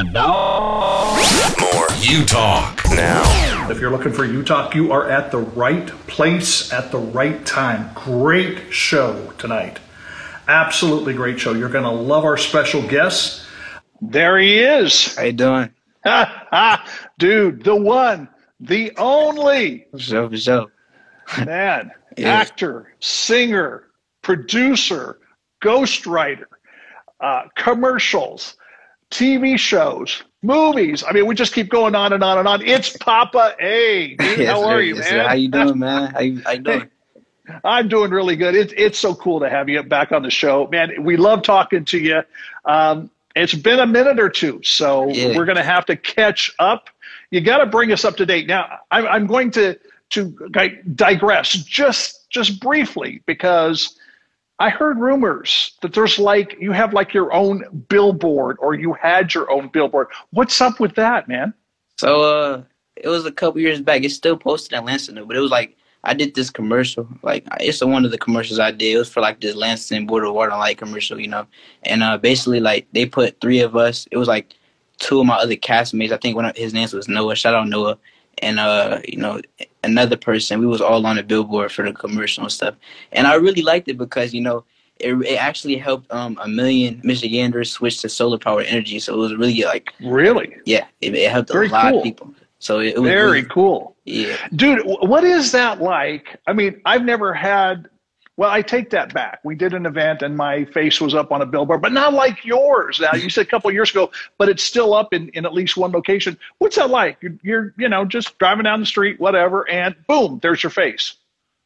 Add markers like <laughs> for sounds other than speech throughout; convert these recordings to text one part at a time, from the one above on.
And now, more Utalk. Now, if you're looking for Utalk, you are at the right place at the right time. Great show tonight. Absolutely great show. You're going to love our special guest. There he is. How you doing? <laughs> Dude, the one, the only. So, so. Man, <laughs> yeah. actor, singer, producer, ghostwriter, uh, commercials, TV shows, movies. I mean, we just keep going on and on and on. It's Papa A. Dude, <laughs> yes, how are you, yes, man? How you doing, <laughs> man? How you, how you doing? Hey, <laughs> I'm doing really good. It's it's so cool to have you back on the show, man. We love talking to you. Um, it's been a minute or two, so yeah. we're going to have to catch up. You got to bring us up to date. Now, I'm, I'm going to to digress just just briefly because I heard rumors that there's like you have like your own billboard or you had your own billboard. What's up with that, man? So uh it was a couple years back. It's still posted at Lansing, but it was like I did this commercial. Like it's one of the commercials I did. It was for like this Lansing Board of Water Light commercial, you know. And uh basically like they put three of us. It was like two of my other castmates. I think one of his names was Noah. Shout out Noah. And uh, you know, another person. We was all on the billboard for the commercial and stuff. And I really liked it because, you know, it, it actually helped um, a million Michiganders switch to solar power energy. So it was really like really, yeah, it, it helped Very a lot cool. of people. So it, it was very really, cool. Yeah, dude, what is that like? I mean, I've never had. Well, I take that back. We did an event and my face was up on a billboard, but not like yours. Now you said a couple years ago, but it's still up in, in at least one location. What's that like? You're, you're you know just driving down the street, whatever, and boom, there's your face.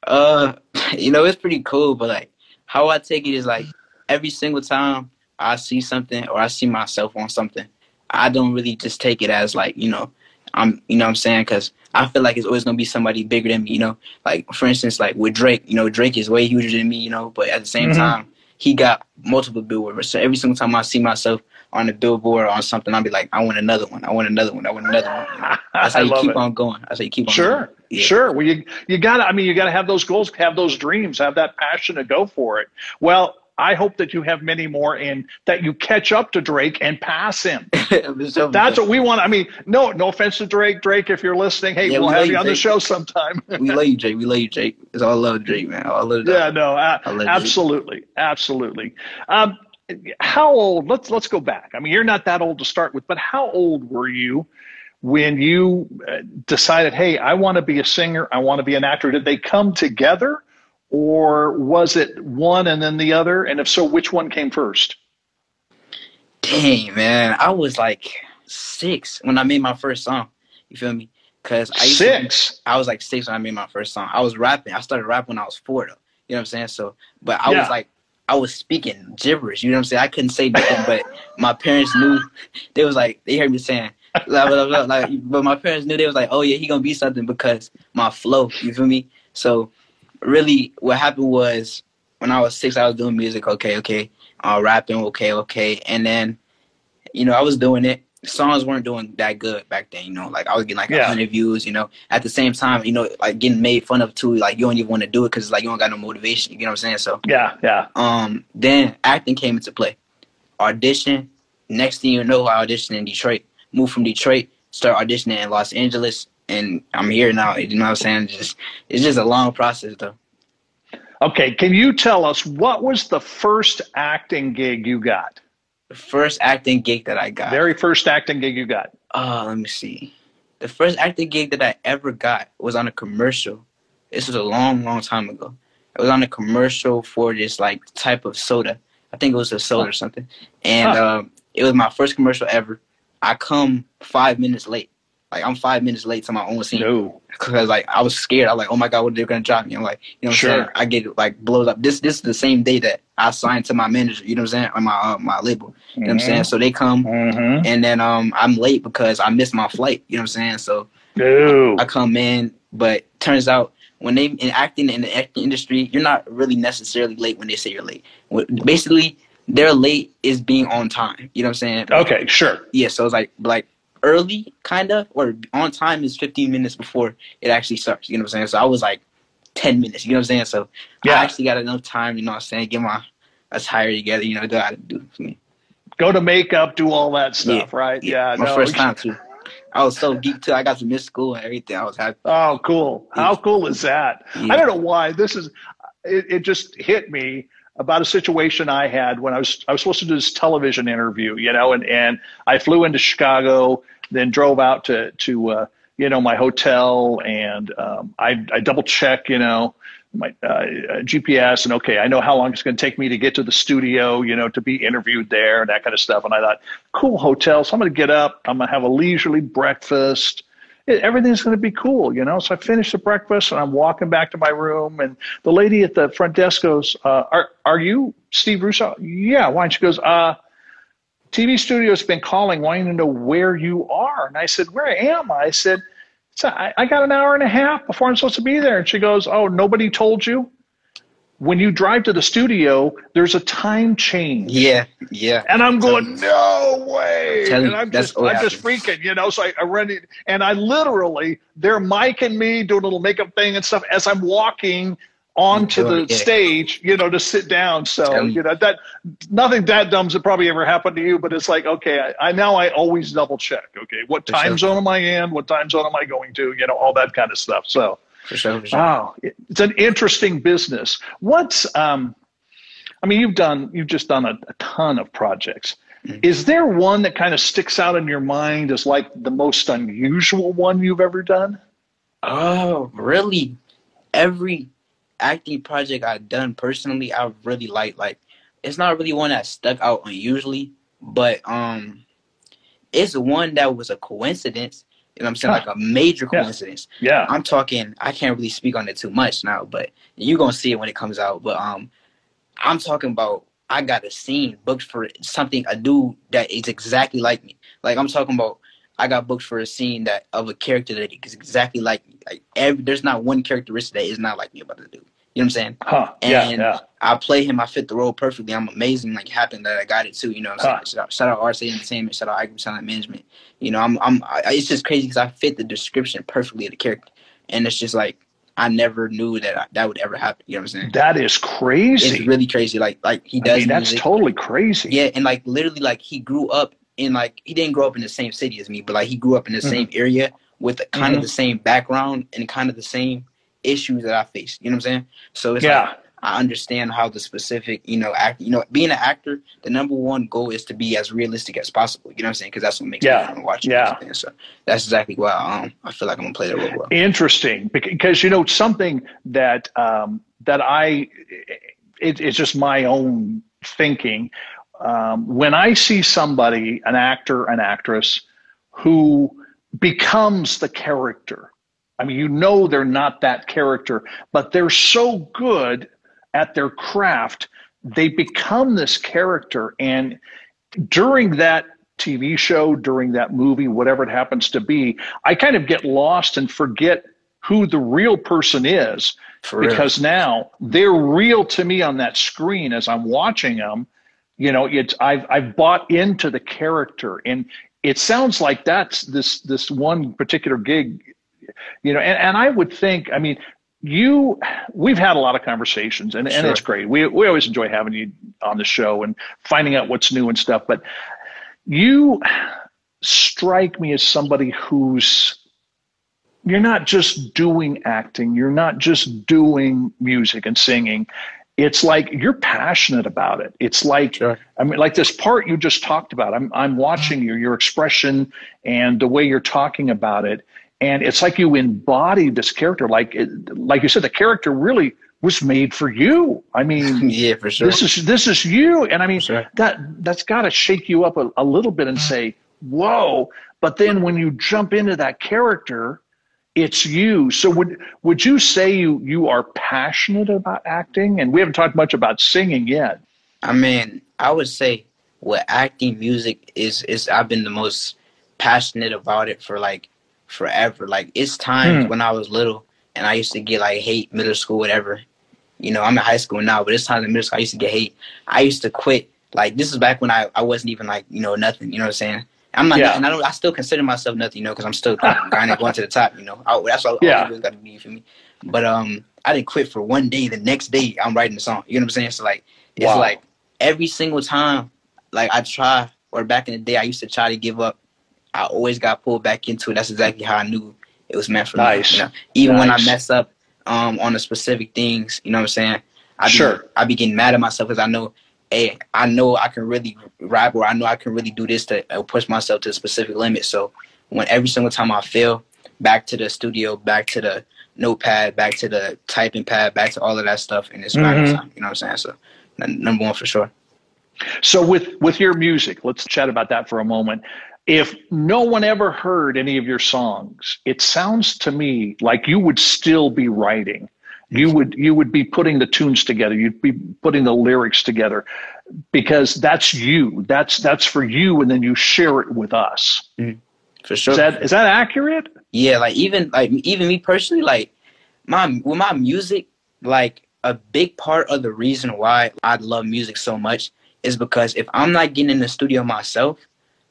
Uh, <laughs> you know it's pretty cool, but like how I take it is like every single time I see something or I see myself on something, I don't really just take it as like, you know, I'm, you know what I'm saying? Because I feel like it's always going to be somebody bigger than me, you know? Like, for instance, like with Drake, you know, Drake is way huger than me, you know, but at the same mm-hmm. time, he got multiple billboards. So every single time I see myself on a billboard or on something, I'll be like, I want another one. I want another one. I want another one. You know? <laughs> That's how you keep it. on going. That's how you keep on sure. going. Yeah. Sure. Well, you, you got to, I mean, you got to have those goals, have those dreams, have that passion to go for it. Well, I hope that you have many more and that you catch up to Drake and pass him. <laughs> That's what we want. I mean, no, no offense to Drake. Drake, if you're listening, hey, yeah, we'll we have you on the show sometime. <laughs> we love you, Jake. We love you, Jake. It's all love Drake, man. All love Yeah, no, absolutely, absolutely. Um, how old? Let's let's go back. I mean, you're not that old to start with, but how old were you when you uh, decided, hey, I want to be a singer, I want to be an actor? Did they come together? Or was it one and then the other? And if so, which one came first? Dang, man, I was like six when I made my first song. You feel me? Cause I six. To, I was like six when I made my first song. I was rapping. I started rapping when I was four, though. You know what I'm saying? So, but I yeah. was like, I was speaking gibberish. You know what I'm saying? I couldn't say nothing, but my parents knew. <laughs> They was like, they heard me saying, blah, blah, blah, like, but my parents knew they was like, oh yeah, he gonna be something because my flow. You feel me? So really what happened was when I was six, I was doing music. Okay, okay, uh, rapping. Okay, okay, and then you know I was doing it. Songs weren't doing that good back then. You know, like I was getting like a yeah. hundred views. You know, at the same time, you know, like getting made fun of too. Like you don't even want to do it because like you don't got no motivation. You know what I'm saying? So yeah, yeah. Um, then acting came into play. Audition. Next thing you know, I auditioned in Detroit. Moved from Detroit, start auditioning in Los Angeles, and I'm here now. You know what I'm saying? Just it's just a long process though. Okay, can you tell us what was the first acting gig you got? The first acting gig that I got. Very first acting gig you got. Uh, let me see. The first acting gig that I ever got was on a commercial. This was a long, long time ago. It was on a commercial for this like type of soda. I think it was a soda or something. And huh. um, it was my first commercial ever. I come five minutes late. Like I'm five minutes late to my own scene. No. Cause like I was scared. I was like, oh my god, what are they're gonna drop me? I'm like, you know, what sure. I'm saying? I get like blows up. This this is the same day that I signed to my manager. You know what I'm saying? On my uh, my label. You know what I'm saying? Mm-hmm. So they come, mm-hmm. and then um I'm late because I missed my flight. You know what I'm saying? So no. I come in, but turns out when they in acting in the acting industry, you're not really necessarily late when they say you're late. Basically, they're late is being on time. You know what I'm saying? Okay, sure. Yeah, so it's like like early, kind of, or on time is 15 minutes before it actually starts. You know what I'm saying? So I was like 10 minutes. You know what I'm saying? So yeah. I actually got enough time. You know what I'm saying? Get my attire together. You know, do I do for me. go to makeup, do all that stuff, yeah. right? Yeah, yeah my no. first time <laughs> too. I was so geeked too. I got to miss school and everything. I was happy. Oh, cool! How cool is that? I don't know why this is. It, it just hit me about a situation I had when I was I was supposed to do this television interview, you know, and and I flew into Chicago, then drove out to to uh, you know my hotel, and um, I I double check, you know, my uh, GPS, and okay, I know how long it's going to take me to get to the studio, you know, to be interviewed there and that kind of stuff. And I thought, cool hotel, so I'm going to get up, I'm going to have a leisurely breakfast everything's going to be cool, you know. So I finish the breakfast and I'm walking back to my room, and the lady at the front desk goes, uh, "Are are you Steve Russo?" Yeah. Why? And she goes, "Uh." TV studio's been calling, wanting to know where you are. And I said, Where am I? I said, I, I got an hour and a half before I'm supposed to be there. And she goes, Oh, nobody told you? when you drive to the studio, there's a time change. Yeah, yeah. And I'm going, no way. and I'm just, I'm just freaking, you know. So I, I run it, and I literally, they're micing me, doing a little makeup thing and stuff as I'm walking onto the stage, you know, to sit down. So you know that nothing that dumb's that probably ever happened to you, but it's like, okay, I, I now I always double check. Okay, what time zone am I in? What time zone am I going to? You know, all that kind of stuff. So for sure, for sure. Wow, it's an interesting business. What's um, I mean, you've done you've just done a, a ton of projects. Mm-hmm. Is there one that kind of sticks out in your mind as like the most unusual one you've ever done? Oh, really? Every acting project I've done personally, I really like. Like, it's not really one that stuck out unusually, but um, it's one that was a coincidence you know what I'm saying? Like a major coincidence. Yeah. yeah. I'm talking I can't really speak on it too much now, but you're gonna see it when it comes out. But um I'm talking about I got a scene booked for something a dude that is exactly like me. Like I'm talking about I got books for a scene that of a character that is exactly like me. Like every there's not one characteristic that is not like me about the dude. You know what I'm saying? Huh. And yeah, yeah. I play him. I fit the role perfectly. I'm amazing. Like happened that I got it too. You know what I'm huh. saying? Shout out, shout out Entertainment. Shout out Icon Talent Management. You know, I'm I'm. I, it's just crazy because I fit the description perfectly of the character, and it's just like I never knew that I, that would ever happen. You know what I'm saying? That is crazy. It's really crazy. Like like he does. I mean, that's totally crazy. Yeah, and like literally, like he grew up in like he didn't grow up in the same city as me, but like he grew up in the mm-hmm. same area with kind mm-hmm. of the same background and kind of the same issues that I faced. You know what I'm saying? So it's yeah. Like, I understand how the specific, you know, act, you know, being an actor, the number one goal is to be as realistic as possible. You know what I'm saying? Because that's what makes yeah. me want to watch. Yeah. So that's exactly why um, I feel like I'm gonna play that role well. Interesting, because you know something that um, that I, it, it's just my own thinking. Um, when I see somebody, an actor, an actress, who becomes the character. I mean, you know they're not that character, but they're so good at their craft, they become this character. And during that TV show, during that movie, whatever it happens to be, I kind of get lost and forget who the real person is For because real. now they're real to me on that screen as I'm watching them. You know, it's I've I've bought into the character, and it sounds like that's this this one particular gig. You know, and, and I would think, I mean, you we've had a lot of conversations and, sure. and it's great we, we always enjoy having you on the show and finding out what's new and stuff but you strike me as somebody who's you're not just doing acting you're not just doing music and singing it's like you're passionate about it. It's like sure. i mean like this part you just talked about. I'm i'm watching you your expression and the way you're talking about it. And it's like you embody this character. Like like you said the character really was made for you. I mean <laughs> yeah for sure. this is this is you. And i mean sure. that that's got to shake you up a, a little bit and say whoa. But then when you jump into that character it's you so would would you say you you are passionate about acting and we haven't talked much about singing yet i mean i would say what acting music is is i've been the most passionate about it for like forever. Like it's times mm. when I was little and I used to get like hate middle school, whatever. You know, I'm in high school now, but it's times in middle school I used to get hate. I used to quit. Like this is back when I, I wasn't even like you know nothing. You know what I'm saying? I'm not, yeah. and I don't. I still consider myself nothing, you know, because I'm still grinding, going to the top. You know, I, that's all. Yeah. All got to be for me. But um, I didn't quit for one day. The next day, I'm writing the song. You know what I'm saying? So like, it's wow. like every single time like I try, or back in the day, I used to try to give up. I always got pulled back into it. That's exactly how I knew it was meant for nice. me. You know? Even nice. when I mess up um, on the specific things, you know what I'm saying? I be, sure. I be getting mad at myself because I know, hey, I know I can really rap or I know I can really do this to uh, push myself to a specific limit. So when every single time I fail, back to the studio, back to the notepad, back to the typing pad, back to all of that stuff, and it's mm-hmm. time. You know what I'm saying? So number one for sure. So with with your music, let's chat about that for a moment. If no one ever heard any of your songs, it sounds to me like you would still be writing. You would you would be putting the tunes together. You'd be putting the lyrics together because that's you. That's that's for you, and then you share it with us. Mm-hmm. For sure. Is that is that accurate? Yeah, like even like even me personally, like my with my music, like a big part of the reason why I love music so much is because if I'm not getting in the studio myself,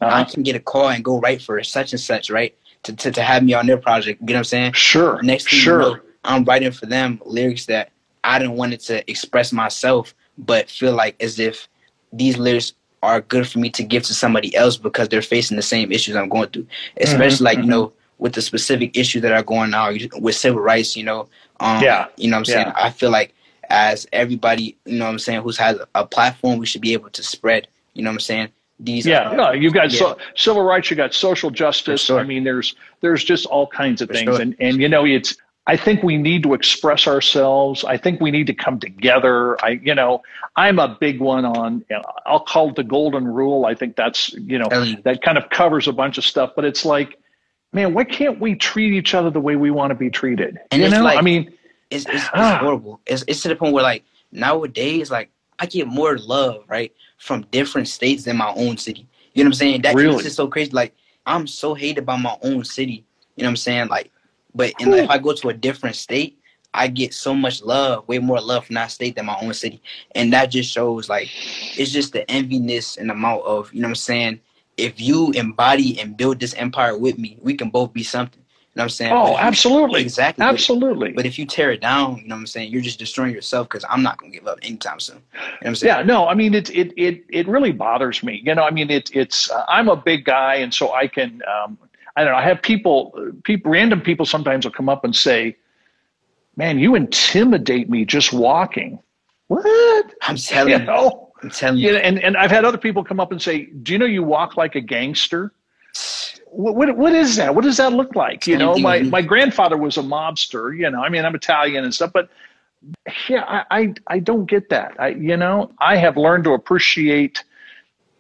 uh-huh. I can get a call and go write for such and such, right? To, to, to have me on their project. You know what I'm saying? Sure. Next thing sure. you know, I'm writing for them lyrics that I didn't want it to express myself, but feel like as if these lyrics are good for me to give to somebody else because they're facing the same issues I'm going through. Especially mm-hmm, like, mm-hmm. you know, with the specific issues that are going on with civil rights, you know. Um, yeah. You know what I'm saying? Yeah. I feel like as everybody, you know what I'm saying, who's has a platform, we should be able to spread, you know what I'm saying? These yeah, uh, no, you've got yeah. so, civil rights, you got social justice. Sure. I mean, there's there's just all kinds of For things, sure. and and you know, it's. I think we need to express ourselves. I think we need to come together. I, you know, I'm a big one on. You know, I'll call it the golden rule. I think that's you know that kind of covers a bunch of stuff. But it's like, man, why can't we treat each other the way we want to be treated? And you know, like, I mean, it's it's, it's ah. horrible. It's it's to the point where like nowadays, like I get more love right from different states than my own city. You know what I'm saying? That really? is so crazy. Like I'm so hated by my own city. You know what I'm saying? Like, but and if I go to a different state, I get so much love, way more love from that state than my own city, and that just shows like it's just the enviness and amount of you know what I'm saying. If you embody and build this empire with me, we can both be something. You know what I'm saying? Oh, absolutely. exactly. Absolutely. But, but, if you tear it down, you know what I'm saying, you're just destroying yourself because I'm not gonna give up anytime soon. You know what I'm saying? Yeah, no, I mean it it it it really bothers me. You know, I mean it it's uh, I'm a big guy and so I can um I don't know, I have people people random people sometimes will come up and say, "Man, you intimidate me just walking." What? I'm telling you. you. Know? I'm telling you. Yeah, and and I've had other people come up and say, "Do you know you walk like a gangster?" what, what, what is that? What does that look like? You know, my, my grandfather was a mobster, you know, I mean, I'm Italian and stuff, but yeah, I, I, I don't get that. I, you know, I have learned to appreciate,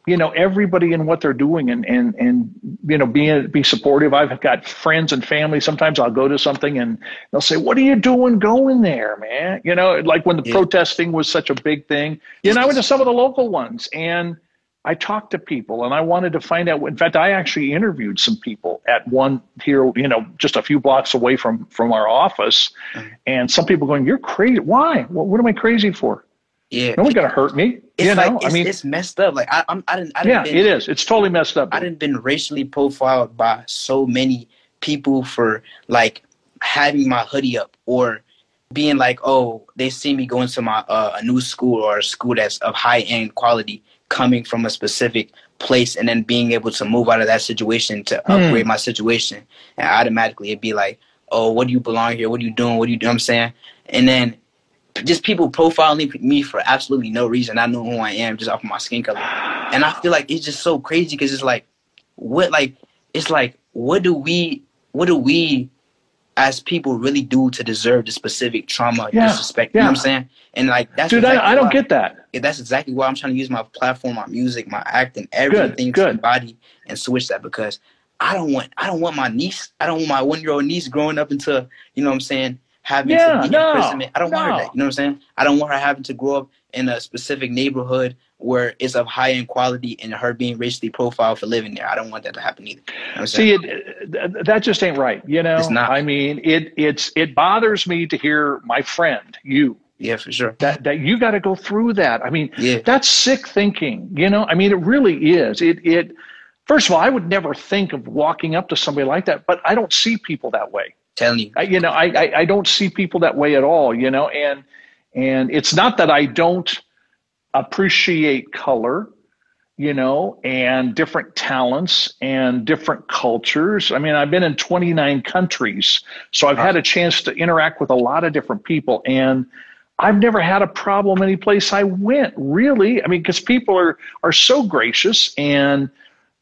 you know, everybody and what they're doing and, and, and, you know, being, be supportive. I've got friends and family. Sometimes I'll go to something and they'll say, what are you doing going there, man? You know, like when the yeah. protesting was such a big thing, you know, I went to some of the local ones and, I talked to people and I wanted to find out. In fact, I actually interviewed some people at one here, you know, just a few blocks away from from our office, mm-hmm. and some people going, "You're crazy. Why? What, what am I crazy for? Yeah, no one's gonna hurt me. It's you like, know, I mean, it's messed up. Like I, I'm, I didn't. I didn't yeah, been, it is. It's totally messed up. I didn't been racially profiled by so many people for like having my hoodie up or being like, oh, they see me going to my uh, a new school or a school that's of high end quality coming from a specific place and then being able to move out of that situation to hmm. upgrade my situation and automatically it'd be like oh what do you belong here what are you doing what do you do i'm saying and then just people profiling me for absolutely no reason i know who i am just off of my skin color and i feel like it's just so crazy because it's like what like it's like what do we what do we as people really do to deserve the specific trauma, yeah, disrespect. Yeah. You know what I'm saying? And like that's dude, exactly I, I don't why, get that. Yeah, that's exactly why I'm trying to use my platform, my music, my acting, everything good, to embody and switch that because I don't want I don't want my niece, I don't want my one year old niece growing up into, you know what I'm saying, having yeah, to be no, in imprisonment. I don't no. want her that. You know what I'm saying? I don't want her having to grow up in a specific neighborhood where it's of high end quality and her being racially profiled for living there. I don't want that to happen either. You know See, it, that just ain't right. You know, it's not. I mean, it it's it bothers me to hear my friend you. Yeah, for sure. That that you got to go through that. I mean, yeah. that's sick thinking. You know, I mean, it really is. It it. First of all, I would never think of walking up to somebody like that, but I don't see people that way. Telling you, I, you know, I, I I don't see people that way at all. You know, and and it's not that I don't appreciate color. you know, and different talents and different cultures. I mean, I've been in 29 countries, so I've had a chance to interact with a lot of different people. And I've never had a problem any place I went, really. I mean, because people are are so gracious and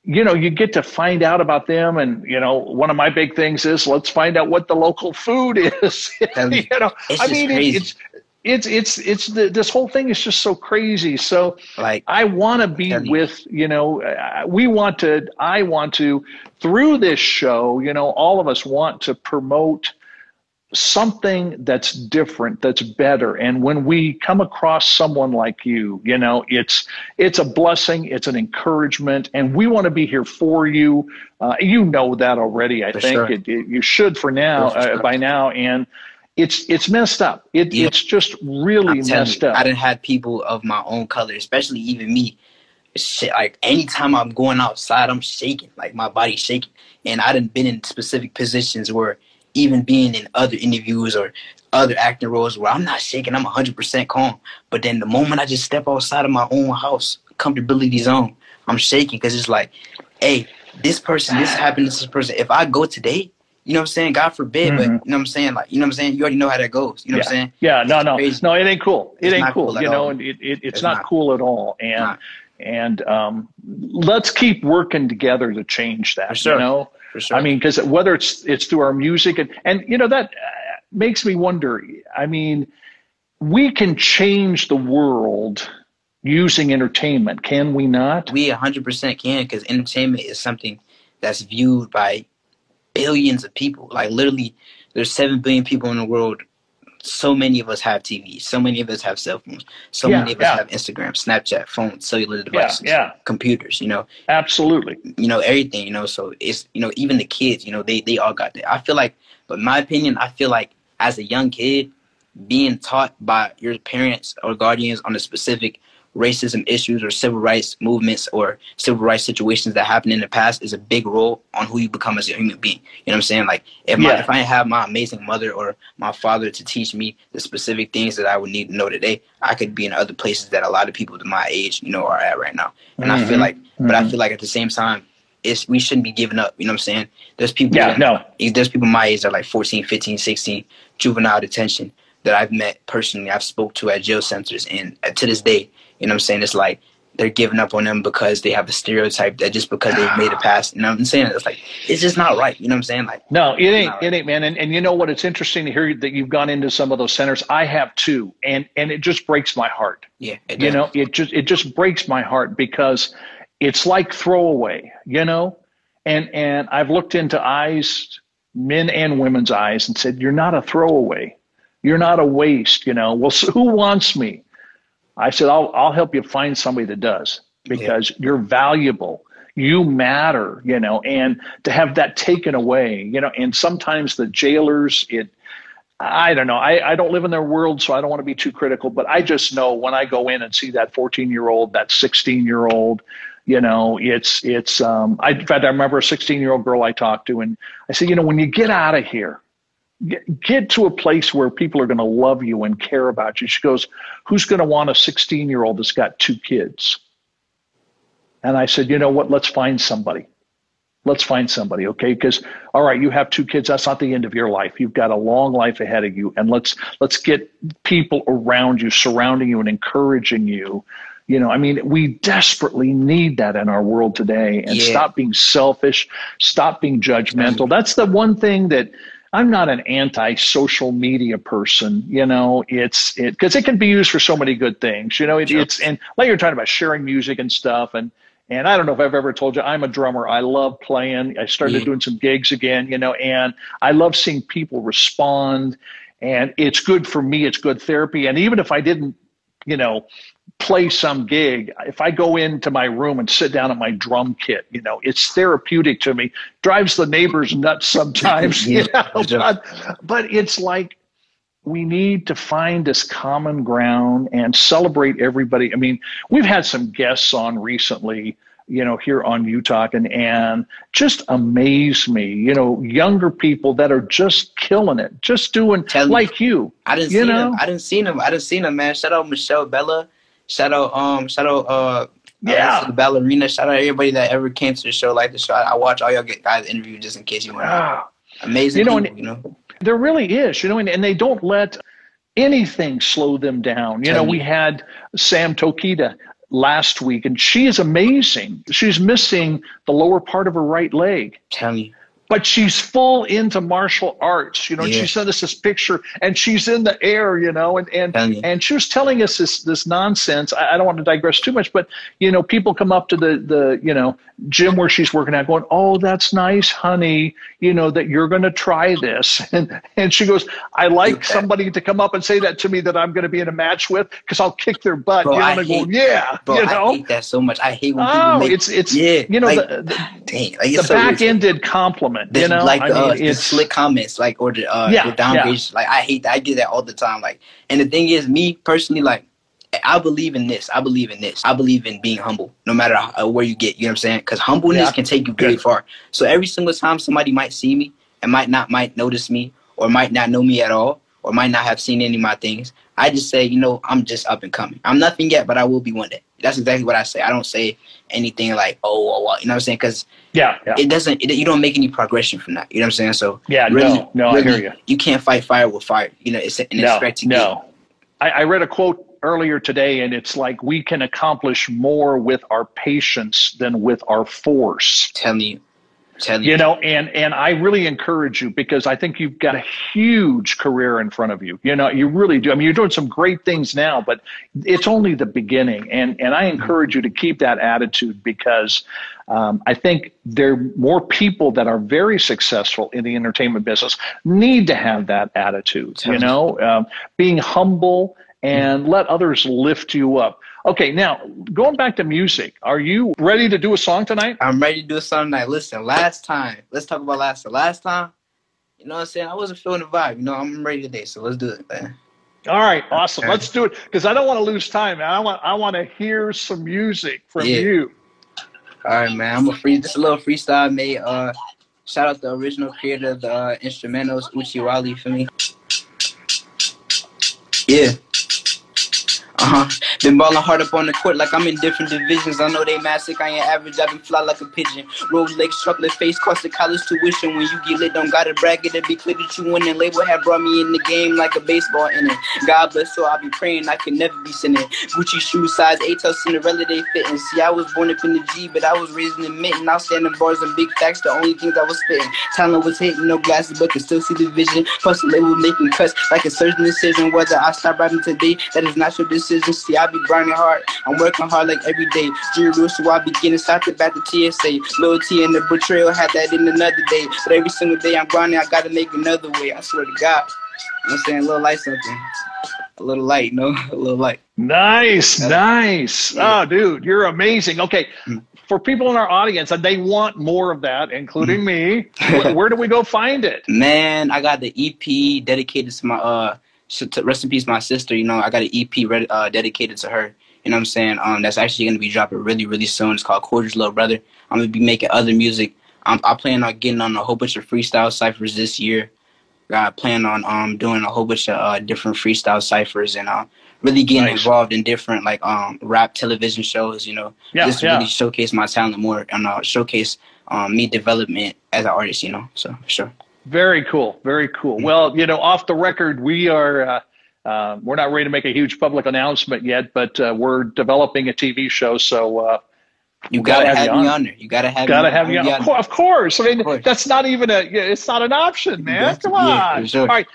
you know, you get to find out about them. And, you know, one of my big things is let's find out what the local food <laughs> is. <laughs> you know, I mean, it's, it's it's it's the, this whole thing is just so crazy so like i want to be with you know uh, we want to i want to through this show you know all of us want to promote something that's different that's better and when we come across someone like you you know it's it's a blessing it's an encouragement and we want to be here for you uh, you know that already i for think sure. it, it, you should for now uh, by now and it's it's messed up. It, yeah. It's just really messed you, up. I didn't have people of my own color, especially even me. Shit, like anytime I'm going outside, I'm shaking, like my body's shaking. And I didn't been in specific positions where even being in other interviews or other acting roles where I'm not shaking, I'm 100% calm. But then the moment I just step outside of my own house, comfortability zone, I'm shaking because it's like, hey, this person, this happened to this person. If I go today, you know what I'm saying? God forbid, mm-hmm. but you know what I'm saying? Like, you know what I'm saying? You already know how that goes. You know yeah. what I'm saying? Yeah, no, no. No, it ain't cool. It it's ain't cool. cool you know, and it, it, it's, it's not, not, cool at all. And and um, let's keep working together to change that. Sure. You know? Sure. I mean, because whether it's it's through our music and and you know that uh, makes me wonder. I mean, we can change the world using entertainment, can we not? We 100% can because entertainment is something that's viewed by billions of people. Like literally, there's seven billion people in the world. So many of us have TVs. So many of us have cell phones. So yeah, many of yeah. us have Instagram, Snapchat, phones, cellular devices, yeah, yeah. computers. You know, absolutely. You know everything. You know, so it's you know even the kids. You know, they they all got that. I feel like, but my opinion, I feel like as a young kid, being taught by your parents or guardians on a specific racism issues or civil rights movements or civil rights situations that happened in the past is a big role on who you become as a human being. You know what I'm saying? Like if my, if I have my amazing mother or my father to teach me the specific things that I would need to know today, I could be in other places that a lot of people to my age, you know, are at right now. And mm-hmm. I feel mm-hmm. like, mm-hmm. but I feel like at the same time, it's we shouldn't be giving up. You know what I'm saying? There's people. Yeah, that, no. There's people my age that are like 14, 15, 16, juvenile detention that I've met personally. I've spoke to at jail centers, and to this day, you know what I'm saying? It's like they're giving up on them because they have a stereotype that just because they've made a <sighs> pass. You know what I'm saying? It's like it's just not right. You know what I'm saying? Like no, it ain't. Right. It ain't, man. And and you know what? It's interesting to hear that you've gone into some of those centers. I have too, and and it just breaks my heart. Yeah, you know, it just it just breaks my heart because it's like throwaway. You know, and and I've looked into eyes, men and women's eyes, and said, "You're not a throwaway. You're not a waste." You know, well, so who wants me? I said, I'll, I'll help you find somebody that does because yeah. you're valuable. You matter, you know, and to have that taken away, you know, and sometimes the jailers, it, I don't know. I, I don't live in their world, so I don't want to be too critical, but I just know when I go in and see that 14 year old, that 16 year old, you know, it's, it's, um, I, in fact, I remember a 16 year old girl I talked to and I said, you know, when you get out of here, get, get to a place where people are going to love you and care about you. She goes, Who's going to want a 16 year old that's got two kids? And I said, You know what? Let's find somebody. Let's find somebody, okay? Because all right, you have two kids. That's not the end of your life. You've got a long life ahead of you, and let's let's get people around you, surrounding you, and encouraging you. You know, I mean, we desperately need that in our world today. And yeah. stop being selfish. Stop being judgmental. Mm-hmm. That's the one thing that I'm not an anti-social media person. You know, it's it because it can be used for so many good things. You know, it, it's and like you're talking about sharing music and stuff, and and I don't know if I've ever told you I'm a drummer. I love playing. I started yeah. doing some gigs again. You know, and I love seeing people respond. And it's good for me. It's good therapy. And even if I didn't, you know, play some gig, if I go into my room and sit down at my drum kit, you know, it's therapeutic to me. Drives the neighbors nuts sometimes, <laughs> yeah, you know, but, but it's like we need to find this common ground and celebrate everybody. I mean, we've had some guests on recently, you know, here on Utalk and, and just amaze me, you know, younger people that are just killing it, just doing Tell like me, you. I didn't you see know? them. I didn't see them. I didn't see them, man. Shout out Michelle Bella Shout out, um, shout out, uh, Yeah, the ballerina. Shout out everybody that ever came to the show, like the show. I watch all y'all get guys interview just in case you want. Wow. Amazing, you know, people, and, you know. There really is, you know, and, and they don't let anything slow them down. You Tell know, me. we had Sam Tokita last week, and she is amazing. She's missing the lower part of her right leg. Tell me but she's full into martial arts, you know. Yeah. She sent us this picture, and she's in the air, you know, and and and she was telling us this this nonsense. I, I, don't want to digress too much, but you know, people come up to the the you know gym where she's working out, going, "Oh, that's nice, honey. You know that you're going to try this," <laughs> and and she goes, "I like somebody to come up and say that to me that I'm going to be in a match with because I'll kick their butt." Bro, you know, I hate, go, yeah, bro, you know? I hate that so much. I hate when oh, people make, it's it's yeah, you know like, the, the, <sighs> dang, like the so back ended compliment. The, you know, like I the, mean, uh, the slick comments, like or the uh, yeah, the downgrades. Yeah. Like I hate that. I get that all the time. Like, and the thing is, me personally, like I believe in this. I believe in this. I believe in being humble, no matter how, where you get. You know what I'm saying? Because humbleness yeah. can take you very far. So every single time somebody might see me and might not might notice me or might not know me at all or might not have seen any of my things, I just say, you know, I'm just up and coming. I'm nothing yet, but I will be one day that's exactly what I say. I don't say anything like, oh, oh, oh you know what I'm saying? Because yeah, yeah, it doesn't, it, you don't make any progression from that. You know what I'm saying? So yeah, really, no, no, really, I hear you. You can't fight fire with fire. You know, it's an no, No, I, I read a quote earlier today, and it's like we can accomplish more with our patience than with our force. Tell you. 10 you know and and i really encourage you because i think you've got a huge career in front of you. You know you really do. I mean you're doing some great things now but it's only the beginning. And and i encourage you to keep that attitude because um, I think there are more people that are very successful in the entertainment business need to have that attitude, you know, um, being humble and let others lift you up. Okay, now going back to music, are you ready to do a song tonight? I'm ready to do a song tonight. Listen, last time, let's talk about last time. Last time, you know what I'm saying? I wasn't feeling the vibe. You know, I'm ready today, so let's do it, man. All right, awesome. Let's do it because I don't want to lose time, man. I want I want to hear some music from yeah. you. All right, man. I'm a free just a little freestyle made. Uh, shout out the original creator of the uh, instrumentals, Uchi Wally, for me. Yeah. Uh huh. Been balling hard up on the court like I'm in different divisions. I know they massive, I ain't average, I been fly like a pigeon. Rose legs, chocolate face, cost the college tuition. When you get lit, don't gotta brag it, it be clear that you winning. Label have brought me in the game like a baseball inning. God bless, so I'll be praying I can never be sinning. Gucci shoes, size 8 till Cinderella, they fitting. See, I was born up in the G, but I was raised in the mitten. Outstanding bars and big facts, the only things I was spitting. Talent was hitting, no glasses, but could still see the vision. Plus, the label making cuts like a surgeon decision. Whether I stop rapping today, that is not your decision decisions. See, I be grinding hard. I'm working hard like every day. So I be getting started back to TSA. T and the betrayal, had that in another day. But every single day I'm grinding, I gotta make another way. I swear to God. I'm saying a little light something. A little light, no? <laughs> A little light. Nice, nice. Yeah. Oh, dude, you're amazing. Okay. Mm. For people in our audience, and they want more of that, including mm. me, <laughs> where, where do we go find it? Man, I got the EP dedicated to my uh rest in peace, my sister. You know, I got an EP read, uh, dedicated to her. You know what I'm saying? Um, that's actually gonna be dropping really, really soon. It's called Quarters Little Brother. I'm gonna be making other music. I'm, I plan on getting on a whole bunch of freestyle ciphers this year. I plan on um doing a whole bunch of uh, different freestyle ciphers and uh, really getting nice. involved in different like um rap television shows. You know, yeah, just yeah. really showcase my talent more and uh, showcase um, me development as an artist. You know, so sure. Very cool. Very cool. Well, you know, off the record, we are. Uh, uh, we're not ready to make a huge public announcement yet, but uh, we're developing a TV show. So uh, you gotta have, have me on. there. You gotta have. Gotta me, have you on. Of, of course. I mean, that's not even a. It's not an option, man. Come on. Yeah, sure. All right.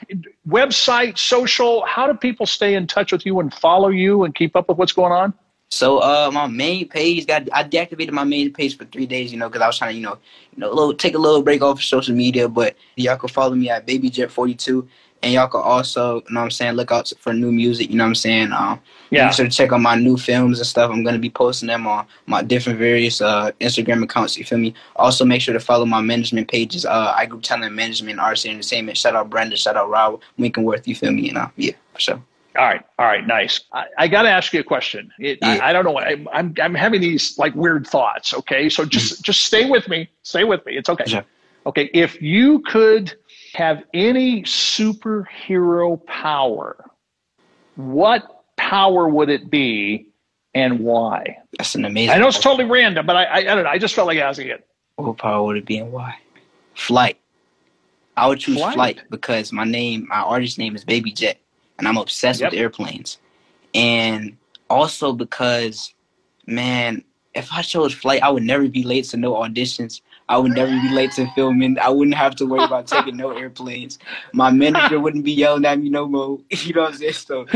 Website, social. How do people stay in touch with you and follow you and keep up with what's going on? So uh, my main page got I deactivated my main page for three days, you know, because I was trying to, you know, you know, little take a little break off of social media. But y'all can follow me at BabyJet42, and y'all can also, you know, what I'm saying, look out for new music. You know, what I'm saying, um, yeah. Make sure to check out my new films and stuff. I'm gonna be posting them on my different various uh Instagram accounts. You feel me? Also, make sure to follow my management pages. Uh, I Group Talent Management, RC Entertainment. Shout out Brandon. Shout out Rob Winkenworth. You feel me? You know, yeah, for sure. All right, all right, nice. I, I got to ask you a question. It, yeah. I, I, don't know. I, am I'm, I'm having these like weird thoughts. Okay, so just mm-hmm. just stay with me. Stay with me. It's okay. Sure. Okay, if you could have any superhero power, what power would it be, and why? That's an amazing. I know it's totally random, but I, I, I don't know. I just felt like asking it. What power would it be and why? Flight. I would choose flight, flight because my name, my artist name is Baby Jet, and I'm obsessed yep. with airplanes. And also because, man, if I chose flight, I would never be late to no auditions. I would never be late to filming. I wouldn't have to worry about taking no <laughs> airplanes. My manager wouldn't be yelling at me no more. <laughs> You know what I'm saying? So,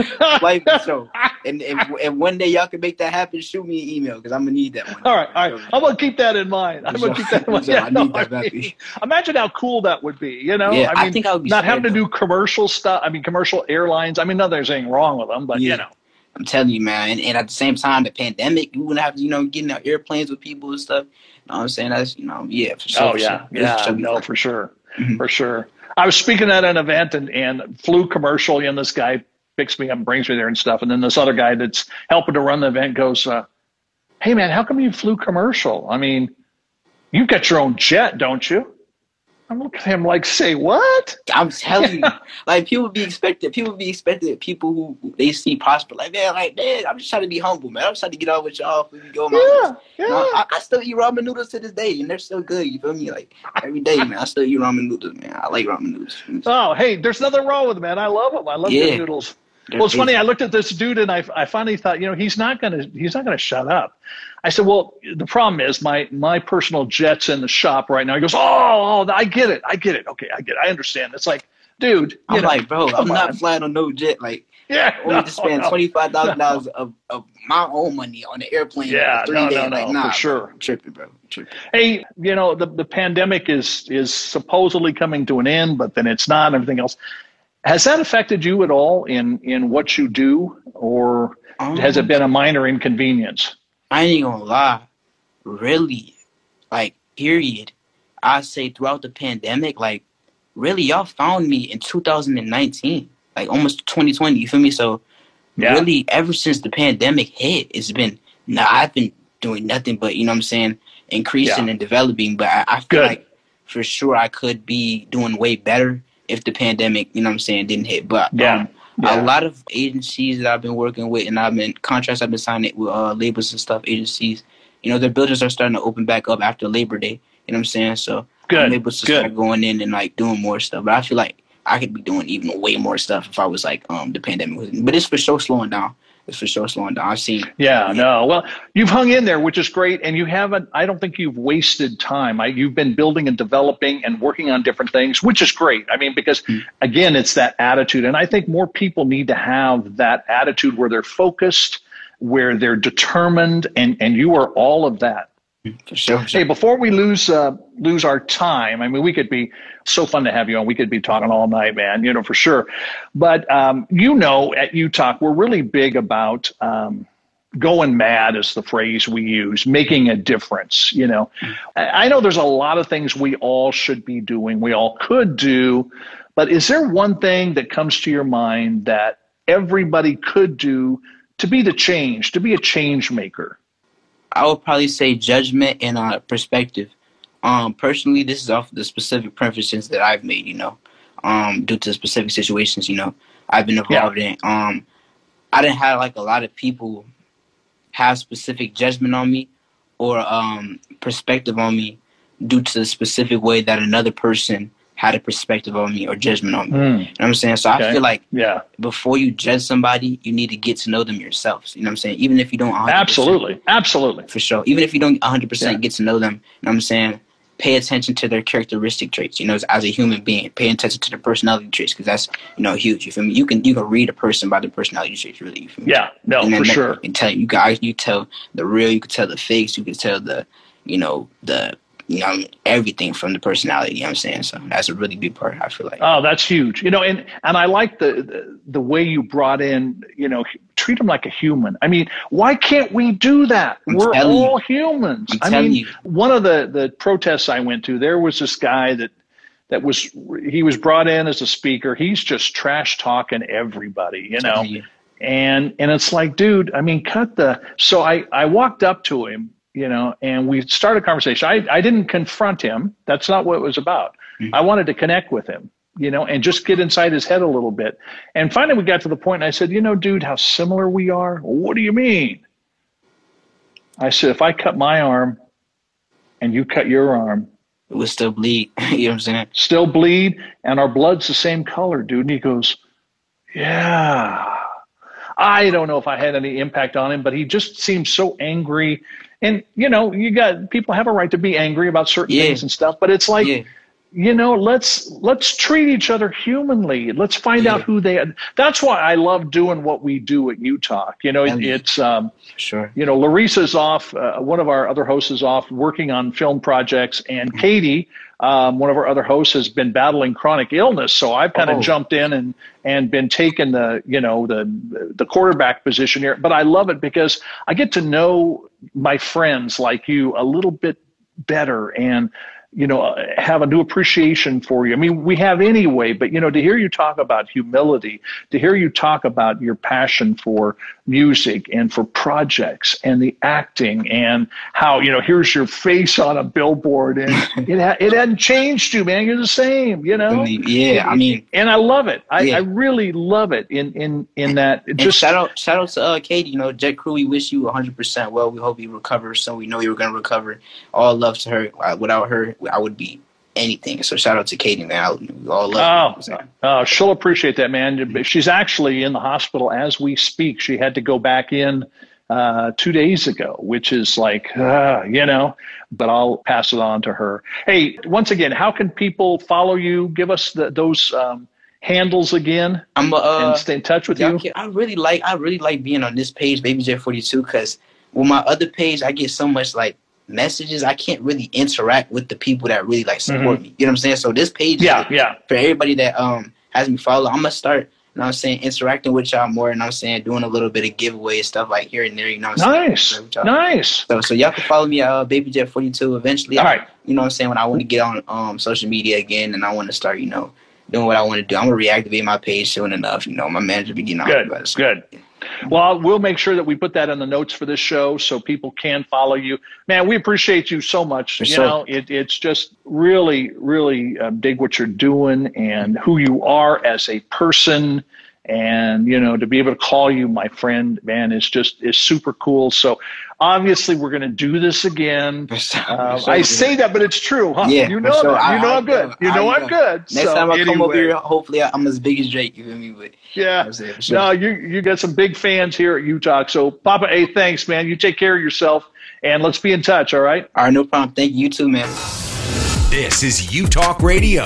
like, so, and, and, and one day y'all can make that happen. Shoot me an email because I'm gonna need that one. All right, all right. I'm gonna keep that in mind. I'm gonna keep that in mind. Yeah, I need <laughs> that I mean, imagine how cool that would be. You know? Yeah, I, mean, I think I would be not having to do commercial stuff. I mean, commercial airlines. I mean, no, there's anything wrong with them, but yeah. you know. I'm telling you, man. And, and, at the same time, the pandemic, you wouldn't have to, you know, getting in airplanes with people and stuff. You know what I'm saying? That's, you know, yeah, for sure. Oh, yeah. Sure. Yeah. For no, for sure. Mm-hmm. For sure. I was speaking at an event and, and flew commercial, and this guy picks me up and brings me there and stuff. And then this other guy that's helping to run the event goes, uh, Hey, man, how come you flew commercial? I mean, you've got your own jet, don't you? I'm looking at him like, say what? I'm telling you, <laughs> like people be expected. People be expected. People who they see prosper, like man, like man, I'm just trying to be humble, man. I'm just trying to get on with y'all. We go, yeah, yeah. I, I, still eat ramen noodles to this day, and they're still good. You feel me? Like every day, man. I still eat ramen noodles, man. I like ramen noodles. Oh, hey, there's nothing wrong with them, man. I love them. I love yeah. noodles. Well, it's funny. I looked at this dude and I, I finally thought, you know, he's not gonna he's not gonna shut up. I said, well, the problem is my my personal jet's in the shop right now. He goes, oh, oh, I get it, I get it. Okay, I get it. I understand. It's like, dude, I'm know, like, bro, I'm on. not flying on no jet. Like, <laughs> yeah, only no, to spend no, twenty five thousand no. dollars of, of my own money on an airplane. Yeah, three no, days. no, no, like, nah, for sure, bro, tripping, bro. Tripping. Hey, you know the the pandemic is is supposedly coming to an end, but then it's not. And everything else. Has that affected you at all in in what you do, or um, has it been a minor inconvenience? I ain't gonna lie, really, like period. I say throughout the pandemic, like really, y'all found me in 2019, like almost 2020. You feel me? So yeah. really, ever since the pandemic hit, it's been nah. I've been doing nothing but you know what I'm saying, increasing yeah. and developing. But I, I feel Good. like for sure I could be doing way better if the pandemic, you know what I'm saying, didn't hit. But yeah. Um, yeah. a lot of agencies that I've been working with and I've been contracts I've been signing with uh, labels and stuff, agencies, you know, their buildings are starting to open back up after Labor Day. You know what I'm saying? So Good. I'm able to Good. start going in and like doing more stuff. But I feel like I could be doing even way more stuff if I was like um the pandemic was but it's for sure slowing down for sure slowing down. I've seen. Yeah, no. Well, you've hung in there, which is great, and you haven't. I don't think you've wasted time. I, you've been building and developing and working on different things, which is great. I mean, because mm. again, it's that attitude, and I think more people need to have that attitude where they're focused, where they're determined, and and you are all of that. For sure. Hey, before we lose uh, lose our time, I mean, we could be so fun to have you on. We could be talking all night, man. You know for sure. But um, you know, at Utalk, we're really big about um, going mad, is the phrase we use, making a difference. You know, I know there's a lot of things we all should be doing. We all could do, but is there one thing that comes to your mind that everybody could do to be the change, to be a change maker? I would probably say judgment and uh, perspective. Um, personally, this is off the specific preferences that I've made. You know, um, due to specific situations. You know, I've been involved yeah. in. Um, I didn't have like a lot of people have specific judgment on me or um, perspective on me due to the specific way that another person had a perspective on me or judgment on me. Mm. You know what I'm saying? So okay. I feel like yeah. before you judge somebody, you need to get to know them yourself. You know what I'm saying? Even if you don't 100%, Absolutely. Absolutely. For sure. Even if you don't 100% yeah. get to know them, you know what I'm saying? Pay attention to their characteristic traits, you know, as a human being. Pay attention to their personality traits because that's, you know, huge. You feel me? You can you can read a person by their personality traits, really. You feel me? Yeah, no, for sure. You can tell you guys, you tell the real, you can tell the fakes, you can tell the, you know, the you know, everything from the personality, you know what I'm saying? So that's a really big part, I feel like. Oh, that's huge. You know, and and I like the the, the way you brought in, you know, treat them like a human. I mean, why can't we do that? I'm We're all you. humans. I'm i mean, you. one of the the protests I went to, there was this guy that that was he was brought in as a speaker. He's just trash talking everybody, you know. You. And and it's like, dude, I mean, cut the so I I walked up to him you know, and we started a conversation. I, I didn't confront him. That's not what it was about. Mm-hmm. I wanted to connect with him, you know, and just get inside his head a little bit. And finally, we got to the point, and I said, you know, dude, how similar we are. what do you mean? I said, if I cut my arm and you cut your arm, it would still bleed. <laughs> you know what I'm saying? Still bleed, and our blood's the same color, dude. And he goes, Yeah. I don't know if I had any impact on him, but he just seemed so angry. And you know, you got people have a right to be angry about certain yeah. things and stuff, but it's like yeah you know let's let's treat each other humanly let's find yeah. out who they are that's why i love doing what we do at Utalk. you know it, it's um sure you know larissa's off uh, one of our other hosts is off working on film projects and mm-hmm. katie um, one of our other hosts has been battling chronic illness so i've kind of oh. jumped in and and been taking the you know the the quarterback position here. But i love it because i get to know my friends like you a little bit better. And you know, have a new appreciation for you. I mean, we have anyway, but you know, to hear you talk about humility, to hear you talk about your passion for music and for projects and the acting and how, you know, here's your face on a billboard and it ha- it hadn't changed you, man. You're the same, you know? Yeah, I mean, and I love it. I, yeah. I really love it in, in, in that. just shout out, shout out to uh, Katie, you know, Jet Crew, we wish you 100% well. We hope you recover. So we know you were going to recover. All love to her. Uh, without her, I would be anything. So shout out to Katie, man. I, we all love oh, her. Oh, she'll appreciate that, man. She's actually in the hospital as we speak. She had to go back in uh, two days ago, which is like, uh, you know, but I'll pass it on to her. Hey, once again, how can people follow you? Give us the, those um, handles again I'm, uh, and stay in touch with you. I really like, I really like being on this page, Baby J42, because with my other page, I get so much like messages, I can't really interact with the people that really like support mm-hmm. me. You know what I'm saying? So this page, yeah, yeah, for everybody that um has me follow, I'm gonna start. You know what I'm saying? Interacting with y'all more, and I'm saying doing a little bit of giveaway stuff like here and there. You know, nice, nice. So, so y'all can follow me uh, BabyJet42 eventually. All right. You know what I'm saying? When I want to get on um social media again, and I want to start, you know, doing what I want to do, I'm gonna reactivate my page soon enough. You know, my manager be getting on. Good, good. Well, we'll make sure that we put that in the notes for this show so people can follow you. Man, we appreciate you so much. For you sure. know, it, it's just really, really uh, dig what you're doing and who you are as a person and you know to be able to call you my friend man is just is super cool. So obviously we're going to do this again. Uh, i say that but it's true huh? Yeah, you know sure. that. you know I, am good. you know I, am good. Next so, time i anyway. come over here hopefully i'm as big as drake you feel me but yeah. sure. no you you got some big fans here at utalk so papa a thanks man. You take care of yourself and let's be in touch all right? All right no problem. Thank you, you too man. This is utalk radio